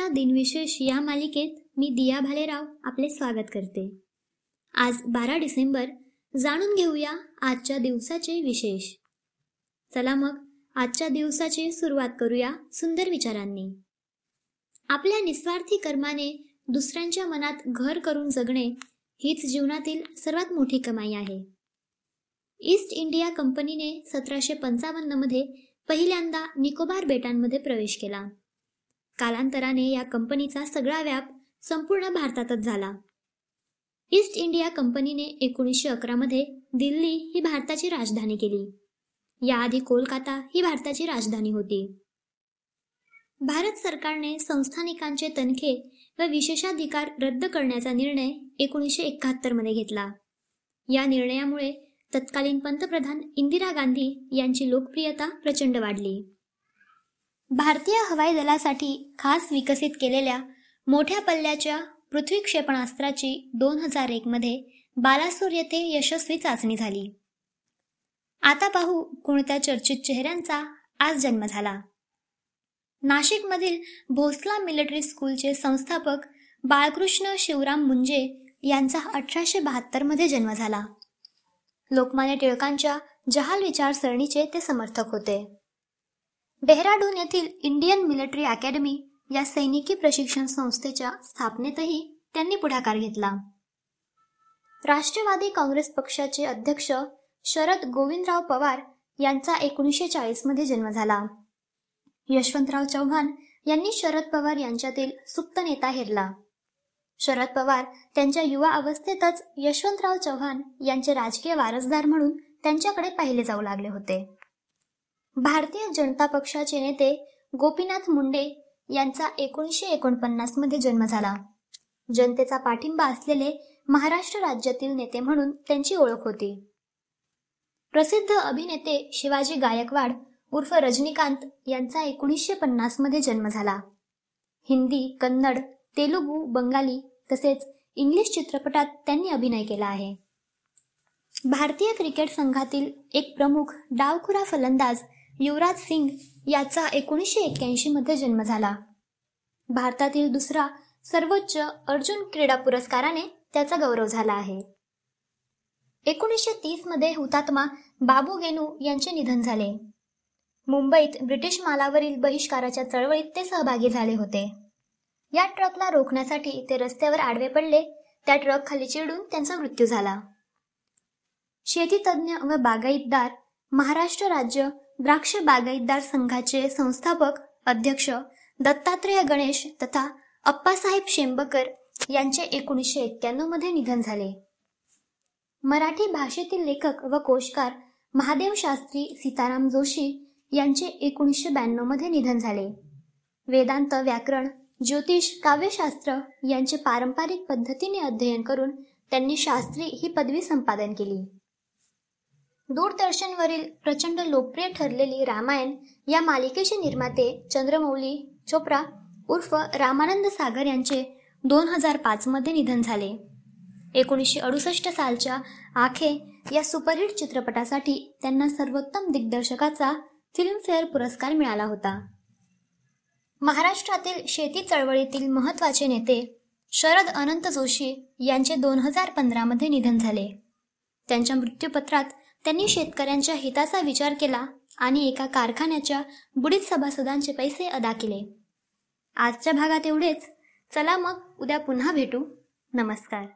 आजच्या दिनविशेष या मालिकेत मी दिया भालेराव आपले स्वागत करते. आज बारा डिसेंबर जाणून घेऊया आजच्या दिवसाचे विशेष. चला मग आजच्या दिवसाची सुरुवात करूया सुंदर विचारांनी. आपल्या निस्वार्थी कर्माने दुसऱ्यांच्या मनात घर करून जगणे हीच जीवनातील सर्वात मोठी कमाई आहे. ईस्ट इंडिया कंपनीने सतराशे पंचावन्नमध्ये पहिल्यांदा निकोबार बेटांमध्ये प्रवेश केला. कालांतराने या कंपनीचा सगळा व्याप संपूर्ण भारतातच झाला. ईस्ट इंडिया कंपनीने एकोणीसशे अकरामध्ये दिल्ली ही भारताची राजधानी केली. याआधी कोलकाता ही भारताची राजधानी होती. भारत सरकारने संस्थानिकांचे तनखे व विशेषाधिकार रद्द करण्याचा निर्णय एकोणीसशे एकाहत्तरमध्ये घेतला. या निर्णयामुळे तत्कालीन पंतप्रधान इंदिरा गांधी यांची लोकप्रियता प्रचंड वाढली. भारतीय हवाई दलासाठी खास विकसित केलेल्या मोठ्या पल्ल्याच्या पृथ्वी क्षेपणास्त्राची दोन हजार एक मध्ये बालासूर येथे यशस्वी चाचणी झाली. आता पाहू कोणत्या चर्चित चेहऱ्यांचा आज जन्म झाला. नाशिकमधील भोसला मिलिटरी स्कूलचे संस्थापक बाळकृष्ण शिवराम मुंजे यांचा अठराशे बहात्तरमध्ये जन्म झाला. लोकमान्य टिळकांच्या जहाल विचारसरणीचे ते समर्थक होते. डेहराडून येथील इंडियन मिलिटरी अकॅडमी या सैनिकी प्रशिक्षण संस्थेच्या स्थापनेतही त्यांनी पुढाकार घेतला. राष्ट्रवादी काँग्रेस पक्षाचे अध्यक्ष शरद गोविंदराव पवार यांचा एकोणीसशे चाळीसमध्ये जन्म झाला. यशवंतराव चव्हाण यांनी शरद पवार यांच्यातील सुप्त नेता हेरला. शरद पवार त्यांच्या युवा अवस्थेतच यशवंतराव चव्हाण यांचे राजकीय वारसदार म्हणून त्यांच्याकडे पाहिले जाऊ लागले होते. भारतीय जनता पक्षाचे नेते गोपीनाथ मुंडे यांचा एकोणीसशे एकोणपन्नासमध्ये जन्म झाला. जनतेचा पाठिंबा असलेले महाराष्ट्र राज्यातील नेते म्हणून त्यांची ओळख होती. प्रसिद्ध अभिनेते शिवाजी गायकवाड उर्फ रजनीकांत यांचा एकोणीसशे पन्नासमध्ये जन्म झाला. हिंदी कन्नड तेलुगू बंगाली तसेच इंग्लिश चित्रपटात त्यांनी अभिनय केला आहे. भारतीय क्रिकेट संघातील एक प्रमुख डावखुरा फलंदाज युवराज सिंग याचा एकोणीसशे एक्क्याऐंशी मध्ये जन्म झाला. भारतातील दुसरा सर्वोच्च अर्जुन क्रीडा पुरस्काराने त्याचा गौरव झाला आहे. एकोणीसशे तीसमध्ये हुतात्मा बाबू गेनू यांचे निधन झाले. मुंबईत ब्रिटिश मालावरील बहिष्काराच्या चळवळीत ते सहभागी झाले होते. या ट्रकला रोखण्यासाठी ते रस्त्यावर आडवे पडले त्या ट्रक खाली चिडून त्यांचा मृत्यू झाला. शेतीतज्ञ व बागाईतदार महाराष्ट्र राज्य द्राक्ष बागाईतदार संघाचे संस्थापक अध्यक्ष दत्तात्रेय गणेश तथा अप्पासाहेब शेंबकर यांचे एकोणीसशे एक्क्याण्णवमध्ये निधन झाले. मराठी भाषेतील लेखक व कोशकार महादेव शास्त्री सीताराम जोशी यांचे एकोणीसशे ब्याण्णवमध्ये निधन झाले. वेदांत व्याकरण ज्योतिष काव्यशास्त्र यांचे पारंपरिक पद्धतीने अध्ययन करून त्यांनी शास्त्री ही पदवी संपादन केली. दूरदर्शनवरील प्रचंड लोकप्रिय ठरलेली रामायण या मालिकेचे निर्माते चंद्रमौली चोप्रा उर्फ रामानंद सागर यांचे दोन हजार पाचमध्ये निधन झाले. एकोणीसशे अडुसष्ट सालच्या आखे या सुपरहिट चित्रपटासाठी त्यांना सर्वोत्तम दिग्दर्शकाचा फिल्मफेअर पुरस्कार मिळाला होता. महाराष्ट्रातील शेती चळवळीतील महत्त्वाचे नेते शरद अनंत जोशी यांचे दोन हजार पंधरामध्ये निधन झाले. त्यांच्या मृत्यूपत्रात त्यांनी शेतकऱ्यांच्या हिताचा विचार केला आणि एका कारखान्याच्या बुडीत सभासदांचे पैसे अदा केले. आजच्या भागात एवढेच. चला मग उद्या पुन्हा भेटू. नमस्कार.